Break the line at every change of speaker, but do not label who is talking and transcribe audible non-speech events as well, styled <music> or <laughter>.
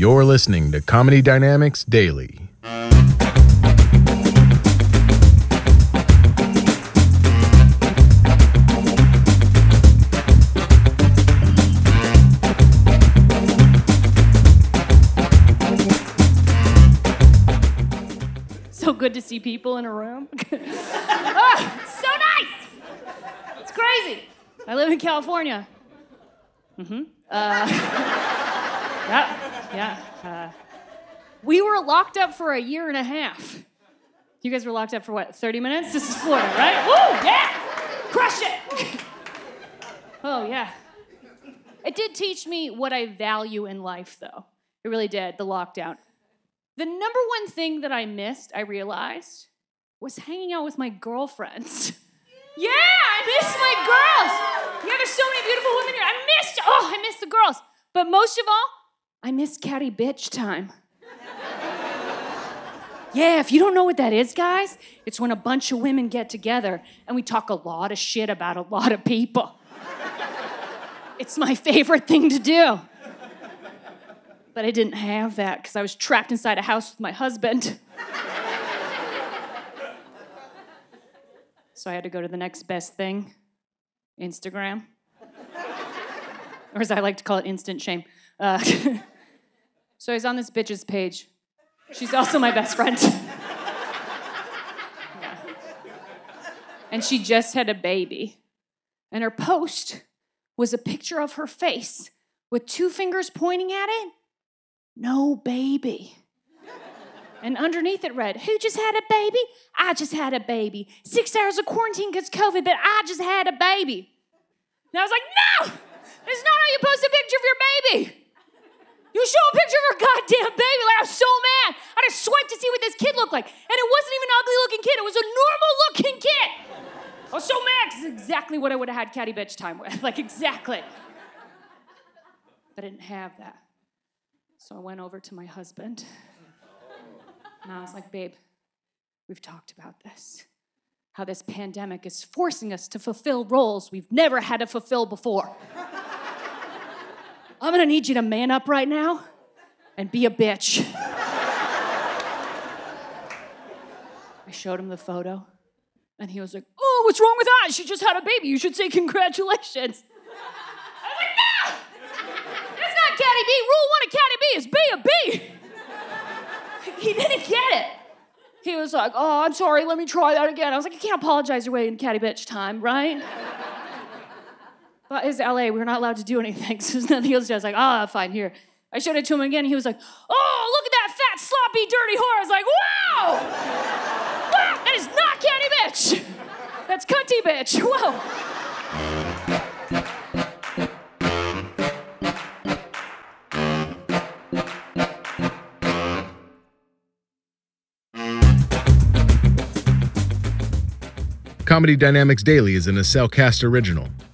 You're listening to Comedy Dynamics Daily.
So good to see people in a room. <laughs> Ah, so nice. It's crazy. I live in California. Mm-hmm. Uh, <laughs> yeah, yeah. Uh, we were locked up for a year and a half. You guys were locked up for what? 30 minutes? This is Florida, right? Woo, yeah! Crush it! <laughs> oh, yeah. It did teach me what I value in life, though. It really did, the lockdown. The number one thing that I missed, I realized, was hanging out with my girlfriends. <laughs> Yeah, I missed my girls. Yeah, there's so many beautiful women here. I missed, oh, I missed the girls. But most of all, I miss catty bitch time. Yeah, if you don't know what that is, guys, it's when a bunch of women get together and we talk a lot of shit about a lot of people. It's my favorite thing to do. But I didn't have that because I was trapped inside a house with my husband. so I had to go to the next best thing Instagram. or as I like to call it, instant shame. Uh, <laughs> so was on this bitch's page. She's also my best friend. <laughs> And she just had a baby. And her post was a picture of her face with two fingers pointing at it. No baby. And underneath it read, Who just had a baby? I just had a baby. Six hours of quarantine because COVID, but I just had a baby. And I was like, No! That's not how you post a picture of your baby. You show a picture of her goddamn baby. Like, I was so mad. I just swiped to see what this kid looked like. And it wasn't even an ugly looking kid, it was a normal looking kid. I was so mad because it's exactly what I would have had catty bitch time with. <laughs> Like, exactly. But I didn't have that. So I went over to my husband. And I was like, babe, we've talked about this. How this pandemic is forcing us to fulfill roles we've never had to fulfill before. I'm gonna need you to man up right now and be a bitch. I showed him the photo, and he was like, Oh, what's wrong with that? She just had a baby. You should say congratulations. I was like, No! That's not Catty B. Rule one of Catty B is be a B. <laughs> he didn't get it. He was like, Oh, I'm sorry, let me try that again. I was like, You can't apologize your way in Catty Bitch time, right? But it's LA, we're not allowed to do anything, <laughs> so there's nothing else. I was like, Ah, fine, here. I showed it to him again. He was like, Oh, look at that fat, sloppy, dirty whore. I was like, Wow! That is not Catty Bitch. That's cunty bitch. Whoa.
Comedy Dynamics Daily is an Cast original